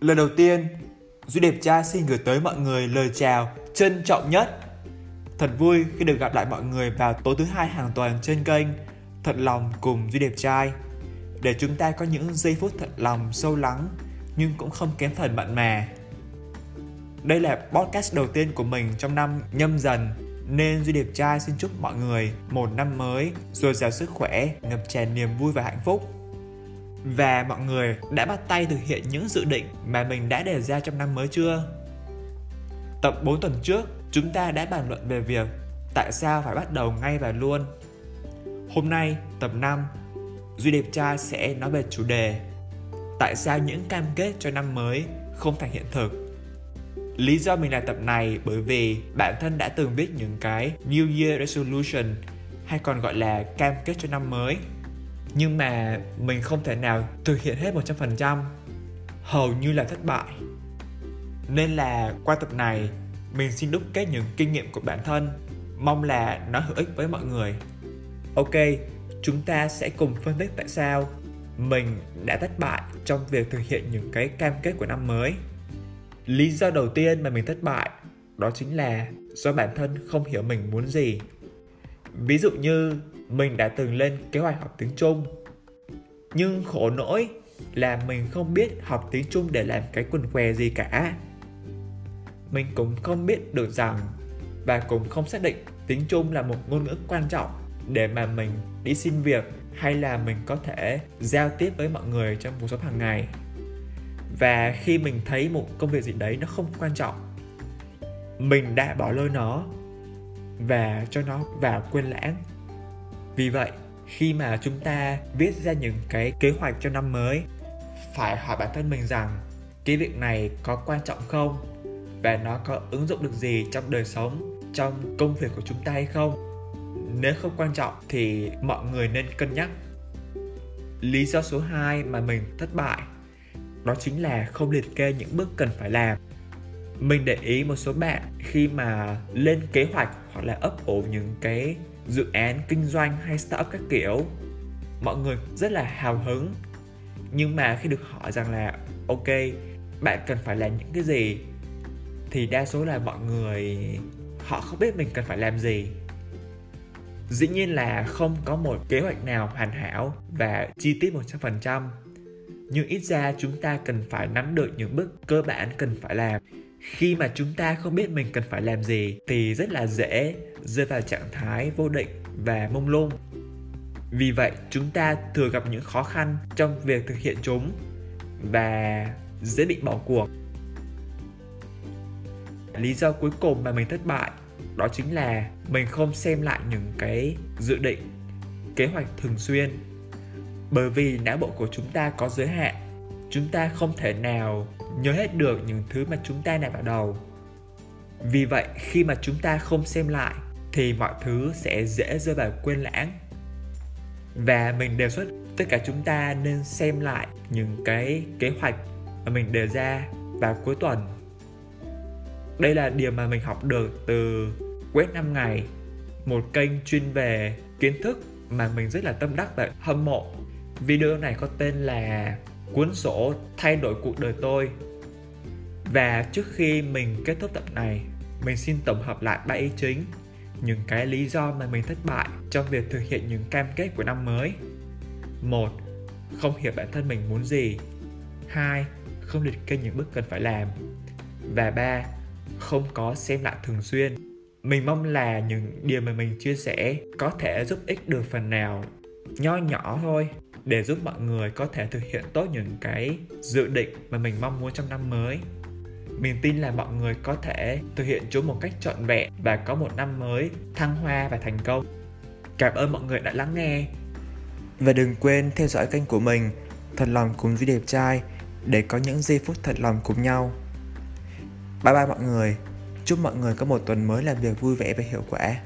Lần đầu tiên, Duy đẹp trai xin gửi tới mọi người lời chào trân trọng nhất. Thật vui khi được gặp lại mọi người vào tối thứ hai hàng tuần trên kênh Thật lòng cùng Duy đẹp trai để chúng ta có những giây phút thật lòng sâu lắng nhưng cũng không kém phần mặn mà. Đây là podcast đầu tiên của mình trong năm nhâm dần nên Duy đẹp trai xin chúc mọi người một năm mới dồi dào sức khỏe, ngập tràn niềm vui và hạnh phúc. Và mọi người đã bắt tay thực hiện những dự định mà mình đã đề ra trong năm mới chưa? Tập 4 tuần trước, chúng ta đã bàn luận về việc tại sao phải bắt đầu ngay và luôn. Hôm nay, tập 5, Duy Đẹp Trai sẽ nói về chủ đề Tại sao những cam kết cho năm mới không thành hiện thực Lý do mình làm tập này bởi vì bản thân đã từng viết những cái New Year Resolution hay còn gọi là cam kết cho năm mới nhưng mà mình không thể nào thực hiện hết 100% hầu như là thất bại. Nên là qua tập này, mình xin đúc kết những kinh nghiệm của bản thân. Mong là nó hữu ích với mọi người. Ok, chúng ta sẽ cùng phân tích tại sao mình đã thất bại trong việc thực hiện những cái cam kết của năm mới. Lý do đầu tiên mà mình thất bại đó chính là do bản thân không hiểu mình muốn gì. Ví dụ như mình đã từng lên kế hoạch học tiếng Trung. Nhưng khổ nỗi là mình không biết học tiếng Trung để làm cái quần què gì cả. Mình cũng không biết được rằng và cũng không xác định tiếng Trung là một ngôn ngữ quan trọng để mà mình đi xin việc hay là mình có thể giao tiếp với mọi người trong cuộc sống hàng ngày. Và khi mình thấy một công việc gì đấy nó không quan trọng, mình đã bỏ lơi nó và cho nó vào quên lãng vì vậy, khi mà chúng ta viết ra những cái kế hoạch cho năm mới, phải hỏi bản thân mình rằng, cái việc này có quan trọng không? Và nó có ứng dụng được gì trong đời sống, trong công việc của chúng ta hay không? Nếu không quan trọng thì mọi người nên cân nhắc. Lý do số 2 mà mình thất bại, đó chính là không liệt kê những bước cần phải làm. Mình để ý một số bạn khi mà lên kế hoạch hoặc là ấp ủ những cái dự án kinh doanh hay startup các kiểu. Mọi người rất là hào hứng. Nhưng mà khi được hỏi rằng là, ok, bạn cần phải làm những cái gì? Thì đa số là mọi người, họ không biết mình cần phải làm gì. Dĩ nhiên là không có một kế hoạch nào hoàn hảo và chi tiết 100% nhưng ít ra chúng ta cần phải nắm được những bước cơ bản cần phải làm khi mà chúng ta không biết mình cần phải làm gì thì rất là dễ rơi vào trạng thái vô định và mông lung. Vì vậy, chúng ta thường gặp những khó khăn trong việc thực hiện chúng và dễ bị bỏ cuộc. Lý do cuối cùng mà mình thất bại đó chính là mình không xem lại những cái dự định, kế hoạch thường xuyên. Bởi vì não bộ của chúng ta có giới hạn chúng ta không thể nào nhớ hết được những thứ mà chúng ta nạp vào đầu. Vì vậy, khi mà chúng ta không xem lại, thì mọi thứ sẽ dễ rơi vào quên lãng. Và mình đề xuất tất cả chúng ta nên xem lại những cái kế hoạch mà mình đề ra vào cuối tuần. Đây là điều mà mình học được từ quét 5 ngày, một kênh chuyên về kiến thức mà mình rất là tâm đắc và hâm mộ. Video này có tên là cuốn sổ thay đổi cuộc đời tôi. Và trước khi mình kết thúc tập này, mình xin tổng hợp lại ba ý chính, những cái lý do mà mình thất bại trong việc thực hiện những cam kết của năm mới. Một, không hiểu bản thân mình muốn gì. Hai, không liệt kê những bước cần phải làm. Và ba, không có xem lại thường xuyên. Mình mong là những điều mà mình chia sẻ có thể giúp ích được phần nào nho nhỏ thôi, để giúp mọi người có thể thực hiện tốt những cái dự định mà mình mong muốn trong năm mới. Mình tin là mọi người có thể thực hiện chúng một cách trọn vẹn và có một năm mới thăng hoa và thành công. Cảm ơn mọi người đã lắng nghe. Và đừng quên theo dõi kênh của mình, thật lòng cùng duy đẹp trai, để có những giây phút thật lòng cùng nhau. Bye bye mọi người. Chúc mọi người có một tuần mới làm việc vui vẻ và hiệu quả.